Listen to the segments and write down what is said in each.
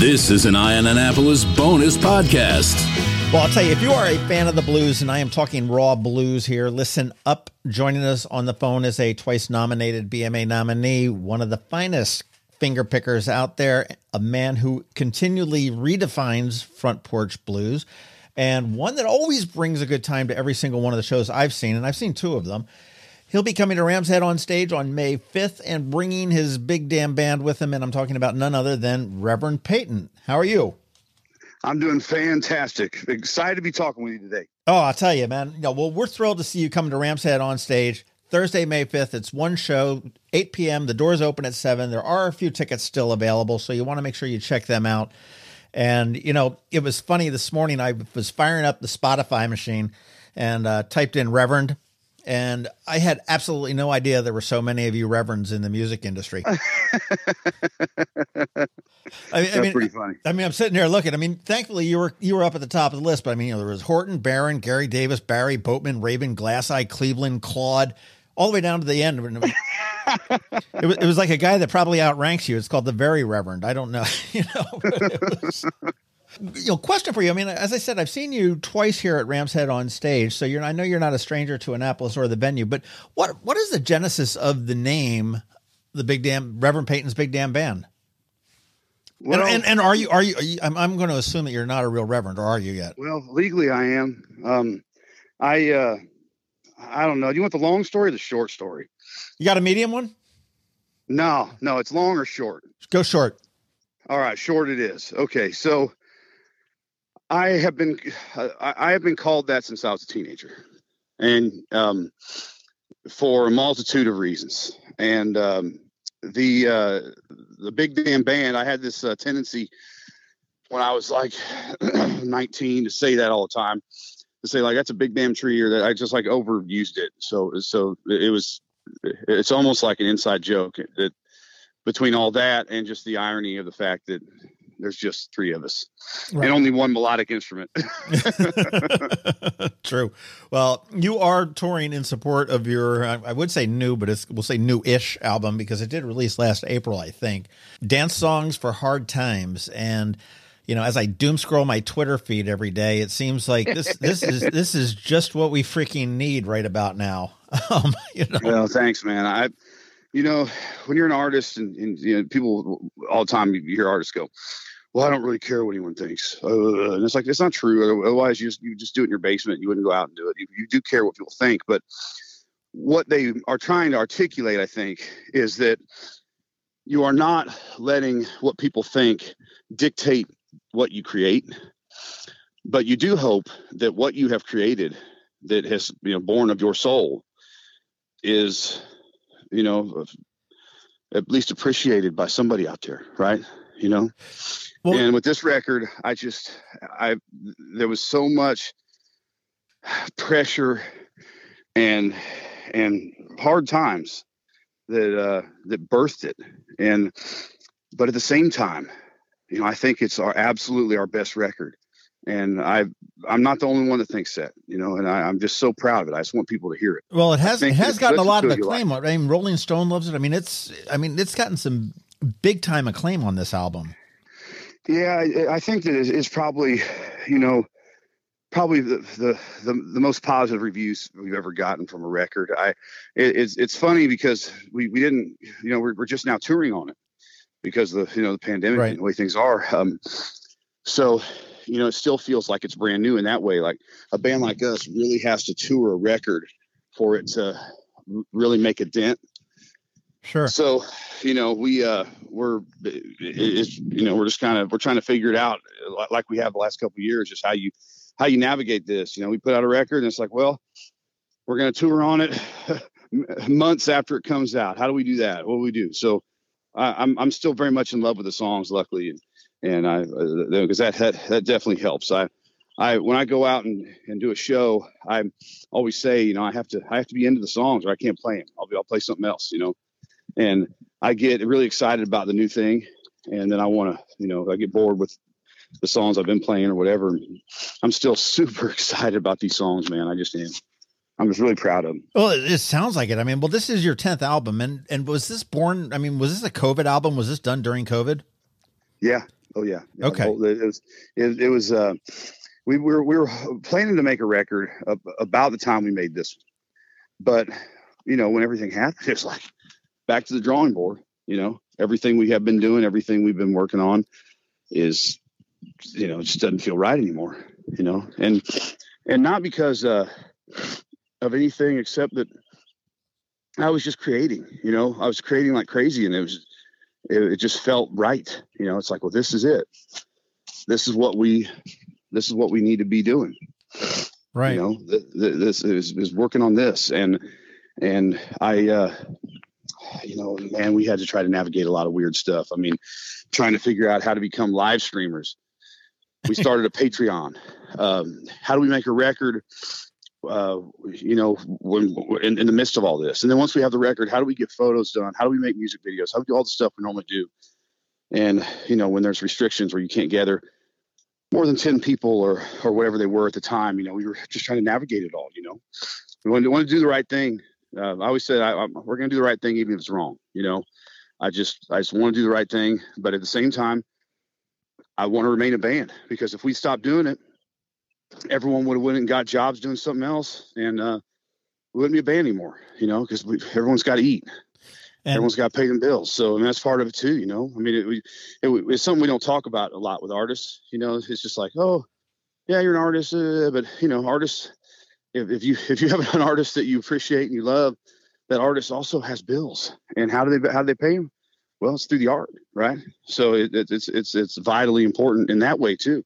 This is an Eye On Annapolis bonus podcast. Well, I'll tell you, if you are a fan of the blues, and I am talking raw blues here, listen up. Joining us on the phone is a twice nominated BMA nominee, one of the finest finger pickers out there, a man who continually redefines front porch blues, and one that always brings a good time to every single one of the shows I've seen, and I've seen two of them. He'll be coming to Ram's Head on stage on May 5th and bringing his big damn band with him. And I'm talking about none other than Reverend Peyton. How are you? I'm doing fantastic. Excited to be talking with you today. Oh, I'll tell you, man. You know, well, we're thrilled to see you coming to Ram's Head on stage Thursday, May 5th. It's one show, 8 p.m. The doors open at 7. There are a few tickets still available, so you want to make sure you check them out. And, you know, it was funny this morning. I was firing up the Spotify machine and uh, typed in Reverend and I had absolutely no idea there were so many of you reverends in the music industry. I, That's I mean, pretty funny. I mean, I'm sitting here looking. I mean, thankfully you were you were up at the top of the list, but I mean, you know, there was Horton, Barron, Gary Davis, Barry, Boatman, Raven, Glasseye, Cleveland, Claude, all the way down to the end. It was, it was, it was like a guy that probably outranks you. It's called the Very Reverend. I don't know, you know. You know, question for you. I mean, as I said, I've seen you twice here at Ram's Head on stage, so you're I know you're not a stranger to Annapolis or the venue, but what what is the genesis of the name, the Big Damn Reverend Peyton's Big Damn Band? Well, and, and, and are you are you, are you I'm, I'm going to assume that you're not a real reverend, or are you yet? Well, legally I am. Um, I uh, I don't know. Do you want the long story or the short story? You got a medium one? No, no, it's long or short. Go short. All right, short it is. Okay, so I have been I have been called that since I was a teenager, and um, for a multitude of reasons. And um, the uh, the big damn band, I had this uh, tendency when I was like 19 to say that all the time, to say like that's a big damn tree, or that I just like overused it. So so it was it's almost like an inside joke that between all that and just the irony of the fact that there's just three of us right. and only one melodic instrument. True. Well, you are touring in support of your, I would say new, but it's, we'll say new ish album because it did release last April, I think. Dance Songs for Hard Times. And, you know, as I doom scroll my Twitter feed every day, it seems like this, this is, this is just what we freaking need right about now. Um, you know? Well, thanks, man. I, you know, when you're an artist and, and you know, people all the time, you hear artists go, well, I don't really care what anyone thinks. Uh, and it's like, it's not true. Otherwise, you just, you just do it in your basement. You wouldn't go out and do it. You, you do care what people think. But what they are trying to articulate, I think, is that you are not letting what people think dictate what you create. But you do hope that what you have created that has, you know, born of your soul is, you know, at least appreciated by somebody out there, right? You know? Well, and with this record, I just I there was so much pressure and and hard times that uh, that birthed it. And but at the same time, you know, I think it's our absolutely our best record. And I I'm not the only one that thinks that, you know, and I, am just so proud of it. I just want people to hear it. Well, it has it has gotten a lot of acclaim. Like. I mean, Rolling Stone loves it. I mean, it's I mean, it's gotten some big time acclaim on this album. Yeah, I, I think that it's probably, you know, probably the, the, the the most positive reviews we've ever gotten from a record. I it, it's it's funny because we we didn't you know we're we're just now touring on it because the you know the pandemic right. and the way things are. Um, so you know it still feels like it's brand new in that way. Like a band like us really has to tour a record for it to really make a dent Sure. So, you know, we uh we're it's you know we're just kind of we're trying to figure it out like we have the last couple years, just how you how you navigate this. You know, we put out a record and it's like, well, we're going to tour on it months after it comes out. How do we do that? What do we do? So, I, I'm I'm still very much in love with the songs, luckily, and and I because uh, that, that that definitely helps. I I when I go out and, and do a show, I always say, you know, I have to I have to be into the songs or I can't play them. I'll be I'll play something else, you know and I get really excited about the new thing, and then I want to, you know, I get bored with the songs I've been playing or whatever. I'm still super excited about these songs, man. I just am. I'm just really proud of them. Well, it, it sounds like it. I mean, well, this is your tenth album, and and was this born? I mean, was this a COVID album? Was this done during COVID? Yeah, Oh yeah. yeah okay. Whole, it was. It, it was. Uh, we were we were planning to make a record about the time we made this, but you know when everything happened, it was like back to the drawing board. You know, everything we have been doing, everything we've been working on, is you know just doesn't feel right anymore. You know, and and not because uh, of anything except that I was just creating. You know, I was creating like crazy, and it was it, it just felt right. You know, it's like, well, this is it. This is what we this is what we need to be doing. Right. You know, th- th- this is, is working on this, and and I, uh, know, man, we had to try to navigate a lot of weird stuff. I mean, trying to figure out how to become live streamers. We started a Patreon. Um, how do we make a record? Uh, you know, when, in, in the midst of all this, and then once we have the record, how do we get photos done? How do we make music videos? How do we do all the stuff we normally do? And you know, when there's restrictions where you can't gather more than 10 people or or whatever they were at the time you know we were just trying to navigate it all you know we wanted to, wanted to do the right thing uh, i always said I, we're going to do the right thing even if it's wrong you know i just i just want to do the right thing but at the same time i want to remain a band because if we stopped doing it everyone would have went and got jobs doing something else and uh we wouldn't be a band anymore you know because everyone's got to eat and everyone's got to pay them bills. So, I mean, that's part of it too, you know. I mean, it, it, it's something we don't talk about a lot with artists. You know, it's just like, oh, yeah, you're an artist, uh, but you know, artists. If, if you if you have an artist that you appreciate and you love, that artist also has bills. And how do they how do they pay them? Well, it's through the art, right? So it, it, it's it's it's vitally important in that way too.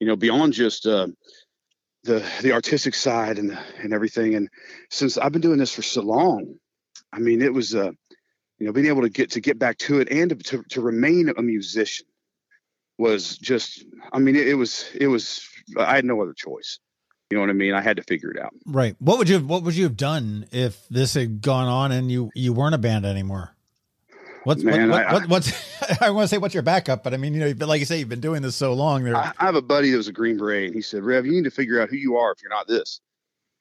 You know, beyond just uh, the the artistic side and and everything. And since I've been doing this for so long, I mean, it was uh, you know, being able to get to get back to it and to, to, to remain a musician was just, I mean, it, it, was, it was, I had no other choice. You know what I mean? I had to figure it out. Right. What would you, what would you have done if this had gone on and you, you weren't a band anymore? What's, Man, what, what, I, what, what's, I want to say what's your backup, but I mean, you know, like you say, you've been doing this so long there. I, I have a buddy that was a Green Beret and he said, Rev, you need to figure out who you are if you're not this.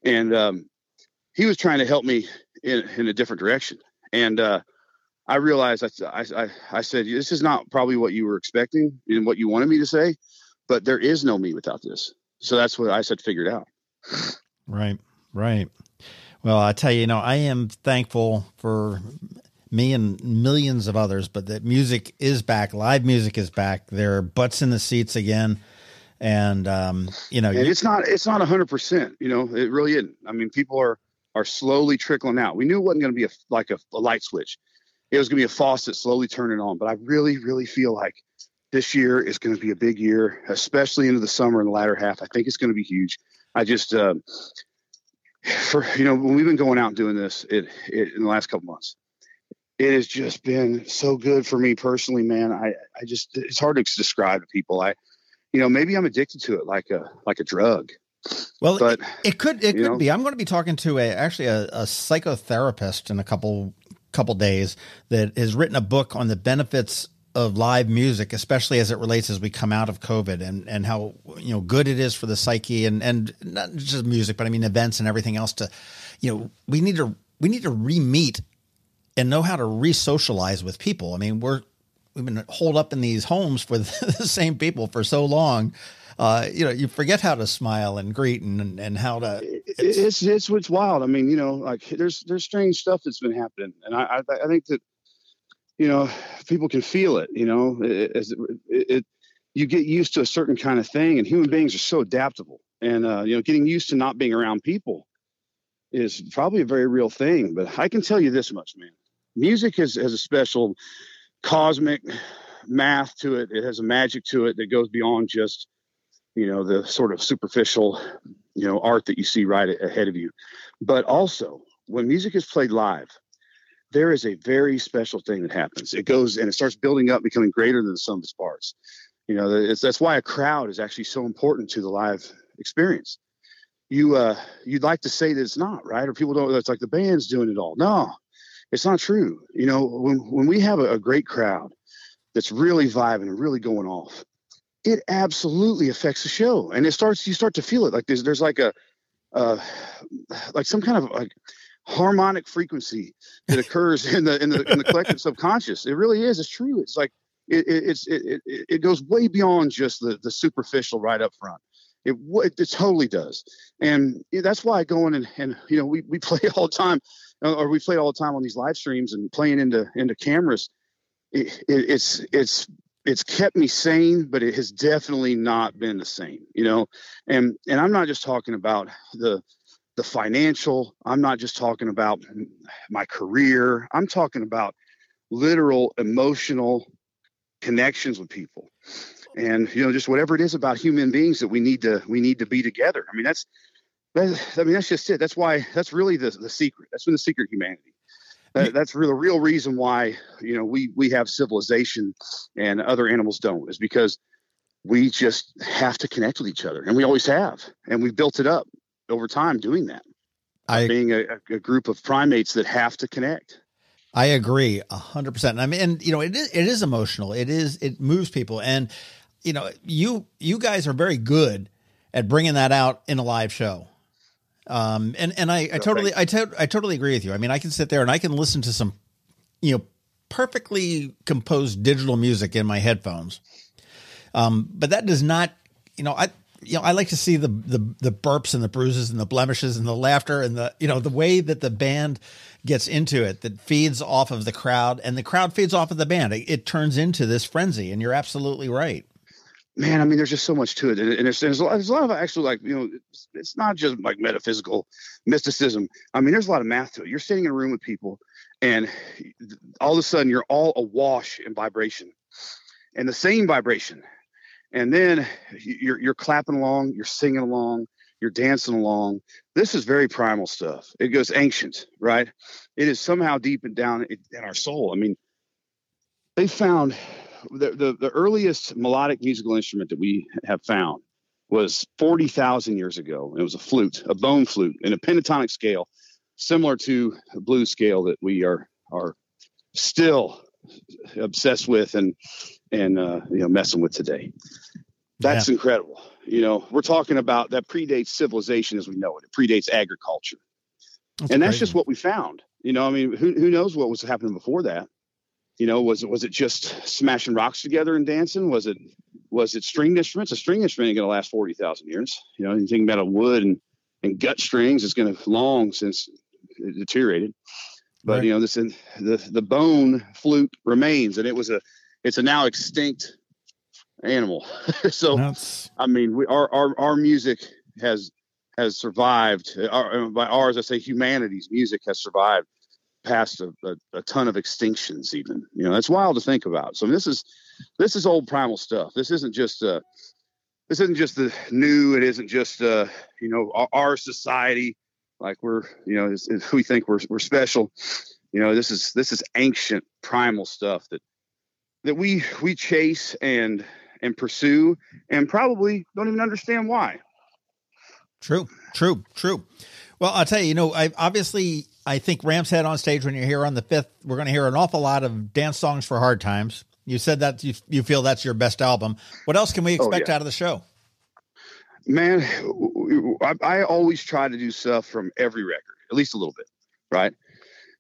And, um, he was trying to help me in, in a different direction. And, uh, I realized I, I, I said, this is not probably what you were expecting and what you wanted me to say, but there is no me without this. So that's what I said, figured out. Right. Right. Well, I tell you, you know, I am thankful for me and millions of others, but that music is back. Live music is back. There are butts in the seats again. And, um, you know, and it's not, it's not a hundred percent, you know, it really isn't. I mean, people are, are slowly trickling out. We knew it wasn't going to be a, like a, a light switch it was going to be a faucet slowly turning on. But I really, really feel like this year is going to be a big year, especially into the summer and the latter half. I think it's going to be huge. I just, uh, for you know, when we've been going out and doing this it, it, in the last couple months, it has just been so good for me personally, man. I, I just, it's hard to describe to people. I, you know, maybe I'm addicted to it like a, like a drug. Well, but it could, it could know, be. I'm going to be talking to a, actually a, a psychotherapist in a couple couple days that has written a book on the benefits of live music, especially as it relates as we come out of COVID and, and how, you know, good it is for the psyche and, and not just music, but I mean, events and everything else to, you know, we need to, we need to re-meet and know how to re-socialize with people. I mean, we're, we've been holed up in these homes for the same people for so long uh, you know, you forget how to smile and greet and and how to. It's it's it's, it's wild. I mean, you know, like there's there's strange stuff that's been happening, and I I, I think that you know people can feel it. You know, as it, it, it, you get used to a certain kind of thing, and human beings are so adaptable, and uh, you know, getting used to not being around people is probably a very real thing. But I can tell you this much, man: music has has a special cosmic math to it. It has a magic to it that goes beyond just you know the sort of superficial you know art that you see right ahead of you but also when music is played live there is a very special thing that happens. It goes and it starts building up becoming greater than the sum of its parts. You know that's why a crowd is actually so important to the live experience. You uh you'd like to say that it's not right? Or people don't it's like the band's doing it all. No it's not true. You know when when we have a, a great crowd that's really vibing and really going off it absolutely affects the show. And it starts you start to feel it. Like there's there's like a uh like some kind of like harmonic frequency that occurs in the in the in the collective subconscious it really is it's true it's like it, it it's it, it, it goes way beyond just the the superficial right up front. It, it, totally does, and that's why I go in and, and you know we, we play all the time, uh, or we play all the time on these live streams and playing into into cameras. It, it, it's it's it's kept me sane, but it has definitely not been the same, you know. And and I'm not just talking about the the financial. I'm not just talking about my career. I'm talking about literal emotional connections with people and you know just whatever it is about human beings that we need to we need to be together i mean that's i mean that's just it that's why that's really the, the secret that's been the secret humanity uh, that, that's really the real reason why you know we we have civilization and other animals don't is because we just have to connect with each other and we always have and we've built it up over time doing that I, being a, a group of primates that have to connect I agree a hundred percent. I mean, and you know, it is, it is emotional. It is, it moves people. And, you know, you, you guys are very good at bringing that out in a live show. Um, and, and I, I totally, I, to, I totally agree with you. I mean, I can sit there and I can listen to some, you know, perfectly composed digital music in my headphones. Um, but that does not, you know, I, you know, I like to see the, the the burps and the bruises and the blemishes and the laughter and the you know the way that the band gets into it that feeds off of the crowd and the crowd feeds off of the band. It, it turns into this frenzy, and you're absolutely right. Man, I mean, there's just so much to it, and, there's, there's, a lot, there's a lot of actually like you know, it's, it's not just like metaphysical mysticism. I mean, there's a lot of math to it. You're sitting in a room with people, and all of a sudden you're all awash in vibration, and the same vibration and then you're you're clapping along, you're singing along, you're dancing along. This is very primal stuff. It goes ancient, right? It is somehow deep and down in our soul. I mean, they found the, the, the earliest melodic musical instrument that we have found was 40,000 years ago. It was a flute, a bone flute in a pentatonic scale, similar to a blues scale that we are are still obsessed with and and uh, you know messing with today. That's yeah. incredible. You know, we're talking about that predates civilization as we know it. It predates agriculture, that's and that's just what we found. You know, I mean, who who knows what was happening before that? You know, was it was it just smashing rocks together and dancing? Was it was it stringed instruments? A string instrument ain't gonna last forty thousand years. You know, you think about a wood and and gut strings, it's gonna long since it deteriorated. But right. you know, this the the bone flute remains, and it was a it's a now extinct animal. so. I mean, we our, our our music has has survived. Our, by ours, I say humanity's music has survived past a, a, a, ton of extinctions. Even you know, that's wild to think about. So this is this is old primal stuff. This isn't just uh this isn't just the new. It isn't just uh you know our, our society like we're you know we think we're we're special. You know, this is this is ancient primal stuff that that we we chase and and pursue and probably don't even understand why. True, true, true. Well, I'll tell you, you know, I obviously I think Ram's Head on stage when you're here on the fifth, we're going to hear an awful lot of dance songs for hard times. You said that you you feel that's your best album. What else can we oh, expect oh, yeah. out of the show? Man, I, I always try to do stuff from every record, at least a little bit, right?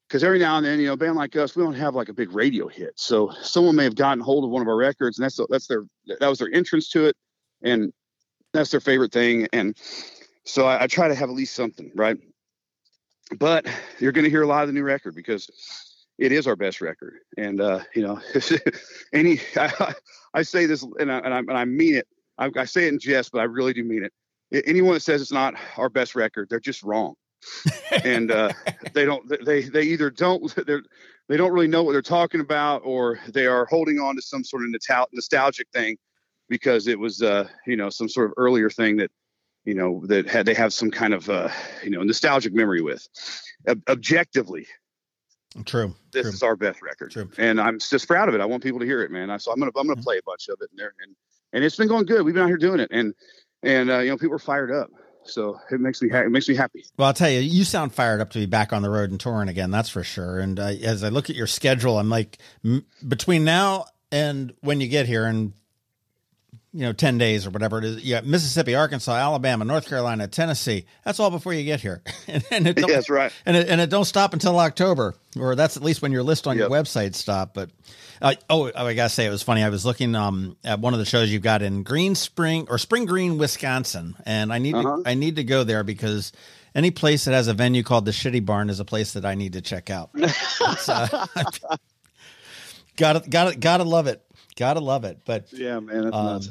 Because every now and then, you know, a band like us, we don't have like a big radio hit. So someone may have gotten hold of one of our records, and that's that's their that was their entrance to it, and that's their favorite thing. And so I, I try to have at least something, right? But you're going to hear a lot of the new record because it is our best record. And uh, you know, any I, I, say this and I, and I, and I mean it. I, I say it in jest, but I really do mean it. Anyone that says it's not our best record, they're just wrong and uh, they don't they they either don't they're they don't really know what they're talking about or they are holding on to some sort of nostalgic thing because it was uh you know some sort of earlier thing that you know that had they have some kind of uh you know nostalgic memory with Ob- objectively true this true. is our best record true. and i'm just proud of it i want people to hear it man I, so i'm gonna i'm gonna mm-hmm. play a bunch of it in there and and it's been going good we've been out here doing it and and uh, you know people are fired up so it makes me ha- it makes me happy. Well, I'll tell you, you sound fired up to be back on the road and touring again. That's for sure. And uh, as I look at your schedule, I'm like, m- between now and when you get here, and you know, ten days or whatever it is, you got Mississippi, Arkansas, Alabama, North Carolina, Tennessee. That's all before you get here. and, and it that's right. And it, and it don't stop until October, or that's at least when your list on yep. your website stop. But Uh, oh, I gotta say, it was funny. I was looking um, at one of the shows you've got in Green Spring or Spring Green, Wisconsin, and I need uh-huh. to, I need to go there because any place that has a venue called the Shitty Barn is a place that I need to check out. uh, gotta gotta gotta love it. Gotta love it. But yeah, man, um,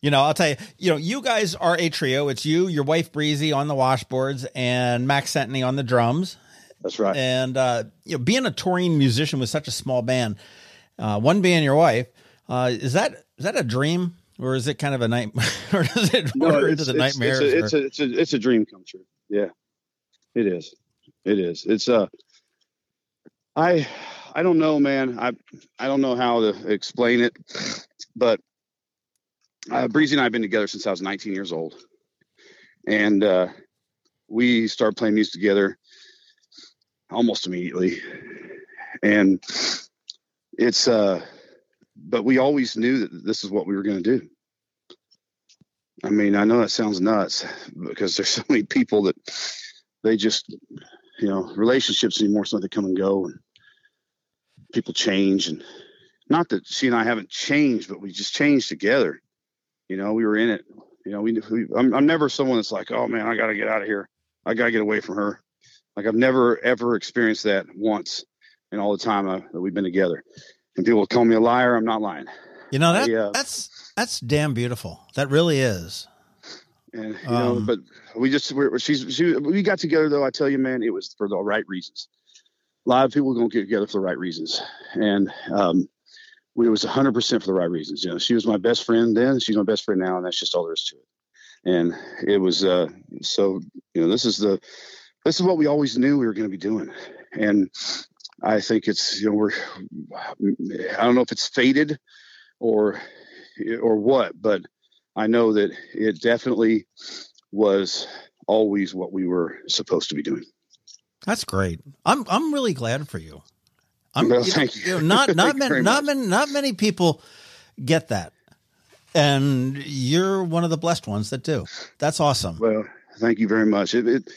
you know, I'll tell you, you know, you guys are a trio. It's you, your wife Breezy on the washboards, and Max Senteney on the drums. That's right. And uh, you know, being a touring musician with such a small band, uh, one being your wife, uh, is that is that a dream or is it kind of a nightmare? or is it no, or it's, is it it's, It's a, it's, a, it's a it's a dream come true. Yeah, it is. It is. It's uh, I I don't know, man. I I don't know how to explain it, but uh, Breezy and I have been together since I was 19 years old, and uh, we started playing music together almost immediately. And it's uh but we always knew that this is what we were going to do. I mean, I know that sounds nuts because there's so many people that they just, you know, relationships anymore, so they come and go and people change. And not that she and I haven't changed, but we just changed together. You know, we were in it. You know, we, we I'm, I'm never someone that's like, oh man, I got to get out of here. I got to get away from her. Like I've never ever experienced that once in all the time uh, that we've been together. And people call me a liar. I'm not lying. You know that I, uh, that's that's damn beautiful. That really is. And you um, know, but we just we're, she's she we got together though. I tell you, man, it was for the right reasons. A lot of people don't get together for the right reasons, and um, we, it was 100 percent for the right reasons. You know, she was my best friend then. She's my best friend now, and that's just all there is to it. And it was uh, so you know, this is the this is what we always knew we were going to be doing. And I think it's, you know, we're, I don't know if it's faded or, or what, but I know that it definitely was always what we were supposed to be doing. That's great. I'm, I'm really glad for you. I'm, well, thank you. you know, not, not many, not many, not many people get that. And you're one of the blessed ones that do. That's awesome. Well, thank you very much. It, it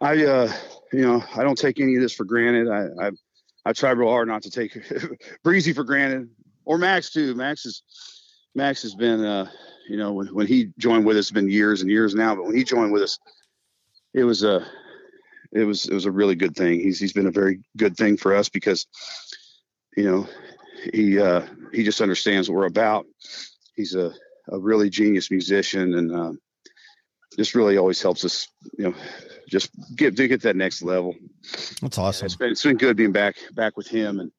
I, uh, you know, I don't take any of this for granted. I, I, I try real hard not to take Breezy for granted, or Max too. Max is, Max has been, uh, you know, when, when he joined with us, it's been years and years now. But when he joined with us, it was a, it was it was a really good thing. He's he's been a very good thing for us because, you know, he uh, he just understands what we're about. He's a a really genius musician and uh, just really always helps us, you know, just get to get that next level. That's awesome. It's been, it's been good being back back with him and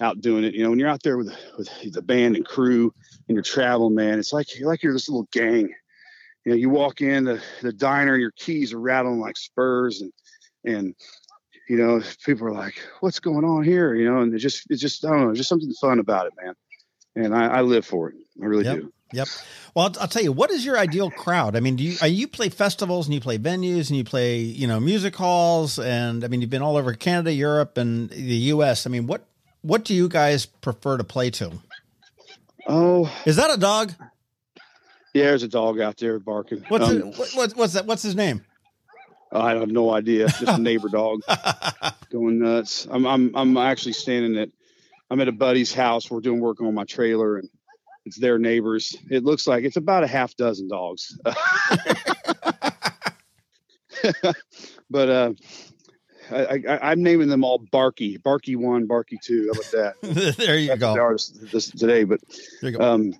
out doing it. You know, when you're out there with with the band and crew and you're traveling, man, it's like you're like you're this little gang. You know, you walk in the, the diner and your keys are rattling like spurs and and you know, people are like, "What's going on here?" You know, and it just it's just I don't know, just something fun about it, man. And I, I live for it. I really yep. do. Yep. Well, I'll, I'll, tell you, what is your ideal crowd? I mean, do you you play festivals and you play venues and you play you know music halls and I mean you've been all over Canada, Europe, and the U.S. I mean, what what do you guys prefer to play to? Oh, is that a dog? Yeah, there's a dog out there barking. What's um, it, what, what's that? What's his name? I have no idea. Just a neighbor dog going nuts. I'm I'm I'm actually standing at I'm at a buddy's house. We're doing work on my trailer and it's their neighbors. It looks like it's about a half dozen dogs. but uh, I, I, am naming them all Barky, Barky one, Barky two. How about that? there you That's go. This, this, today, but um,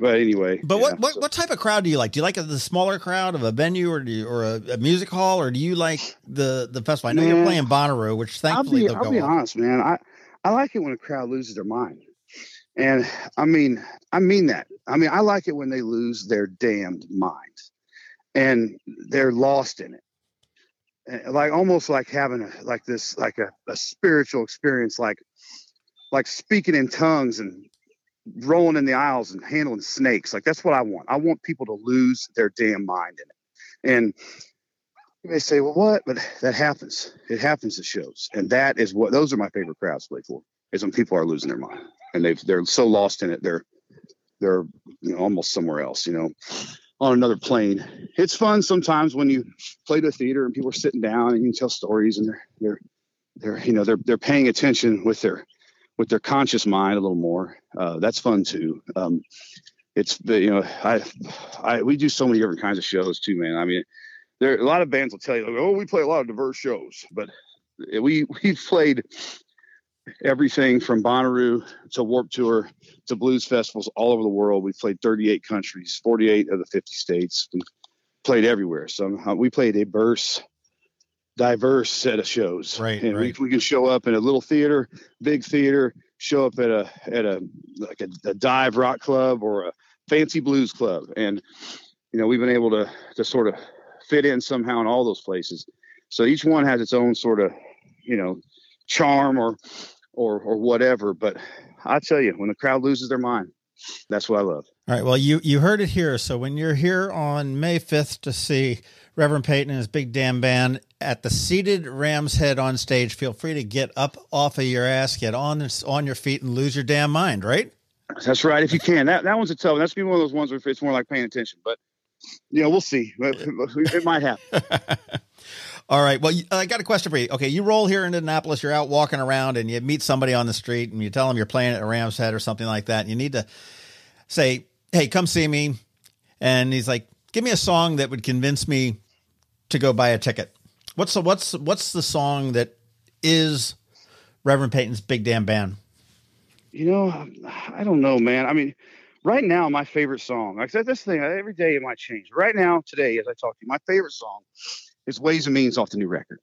but anyway. But yeah, what what, so. what type of crowd do you like? Do you like the smaller crowd of a venue, or do you, or a, a music hall, or do you like the the festival? I know man, you're playing Bonnaroo, which thankfully I'll be, I'll be honest, man. I I like it when a crowd loses their mind. And I mean, I mean that. I mean, I like it when they lose their damned mind and they're lost in it. And like almost like having a, like this, like a, a spiritual experience, like, like speaking in tongues and rolling in the aisles and handling snakes. Like that's what I want. I want people to lose their damn mind in it. And they say, well, what? But that happens. It happens at shows. And that is what, those are my favorite crowds to play for, is when people are losing their mind and they've they're so lost in it they're they're you know, almost somewhere else you know on another plane it's fun sometimes when you play the theater and people are sitting down and you can tell stories and they're they're they're you know they're they're paying attention with their with their conscious mind a little more. Uh, that's fun too. Um, it's you know I I we do so many different kinds of shows too, man. I mean, there a lot of bands will tell you, oh, we play a lot of diverse shows, but we we played everything from Bonnaroo to Warped Tour to blues festivals all over the world. We played 38 countries, 48 of the 50 states. We played everywhere. So uh, we played a diverse, diverse set of shows. Right. And right. We, we can show up in a little theater, big theater, show up at a at a like a, a dive rock club or a fancy blues club, and you know we've been able to to sort of fit in somehow in all those places. So each one has its own sort of you know charm or or or whatever. But I tell you, when the crowd loses their mind, that's what I love. All right. Well, you you heard it here. So when you're here on May 5th to see Reverend Peyton and his big damn band at the seated Ram's Head on stage, feel free to get up off of your ass, get on on your feet, and lose your damn mind. Right. That's right. If you can, that that one's a tough. one. That's be one of those ones where it's more like paying attention. But you know, we'll see. It might happen. All right. Well, I got a question for you. Okay, you roll here in Annapolis. You're out walking around, and you meet somebody on the street, and you tell them you're playing at a Ram's Head or something like that. And you need to say, "Hey, come see me," and he's like, "Give me a song that would convince me to go buy a ticket." What's the what's what's the song that is Reverend Peyton's Big Damn Band? You know, I don't know, man. I mean, right now, my favorite song. I said, this thing every day it might change. Right now, today, as I talk to you, my favorite song is Ways and Means off the new record.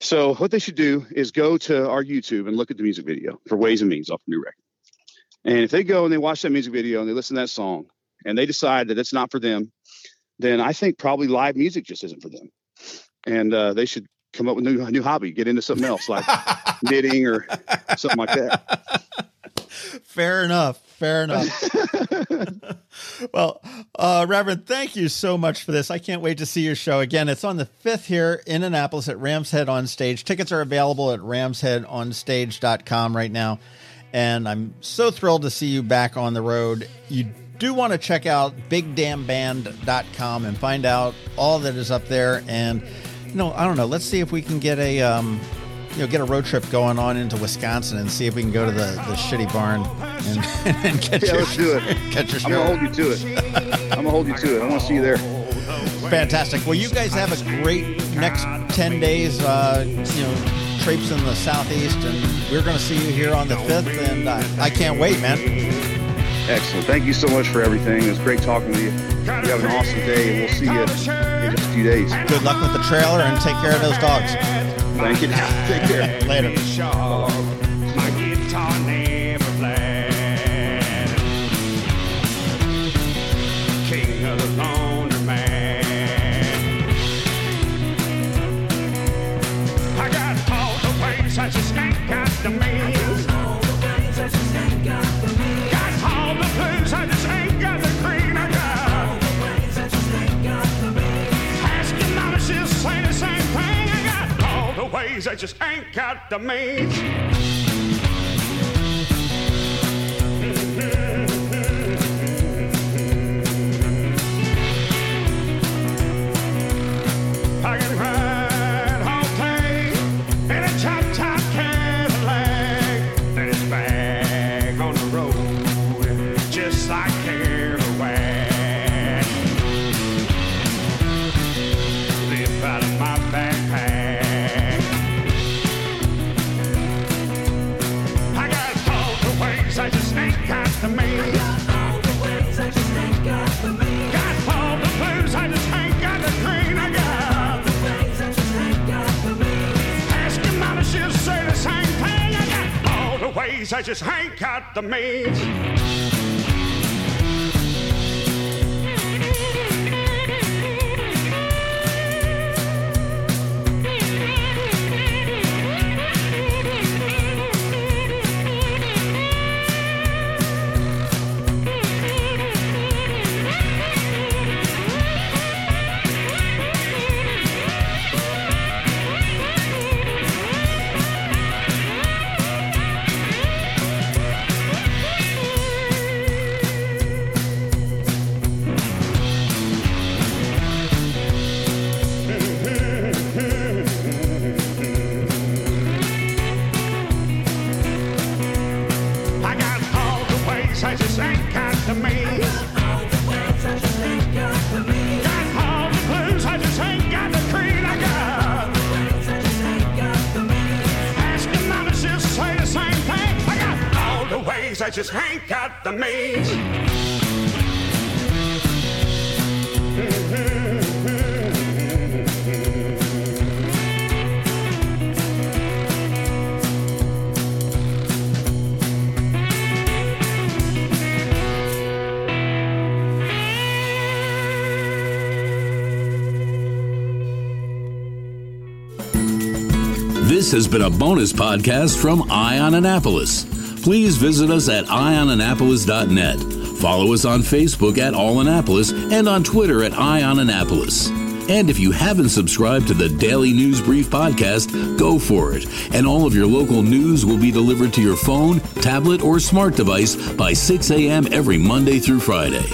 So what they should do is go to our YouTube and look at the music video for Ways and Means off the new record. And if they go and they watch that music video and they listen to that song and they decide that it's not for them, then I think probably live music just isn't for them. And uh, they should come up with a new, a new hobby, get into something else like knitting or something like that. Fair enough. Fair enough. well, uh, Reverend, thank you so much for this. I can't wait to see your show again. It's on the 5th here in Annapolis at Ram's Head on Stage. Tickets are available at ramsheadonstage.com right now. And I'm so thrilled to see you back on the road. You do want to check out bigdamnband.com and find out all that is up there. And, you know, I don't know. Let's see if we can get a. Um, you know, get a road trip going on into Wisconsin and see if we can go to the, the shitty barn and, and get yeah, your, let's do it. Get your I'm gonna hold you to it. I'm gonna hold you to it. I want to see you there. Fantastic. Well, you guys have a great next ten days. Uh, you know, traipsing the southeast, and we're going to see you here on the fifth, and uh, I can't wait, man. Excellent. Thank you so much for everything. It was great talking to you. You have an awesome day, and we'll see you in just a few days. Good luck with the trailer, and take care of those dogs. Thank you. Take care. Later. Ways I just ain't got the means. The means. This has been a bonus podcast from Eye On Annapolis. Please visit us at eyeonannapolis.net. Follow us on Facebook at All Annapolis and on Twitter at Eye On Annapolis. And if you haven't subscribed to the Daily News Brief podcast, go for it. And all of your local news will be delivered to your phone, tablet, or smart device by 6 a.m. every Monday through Friday.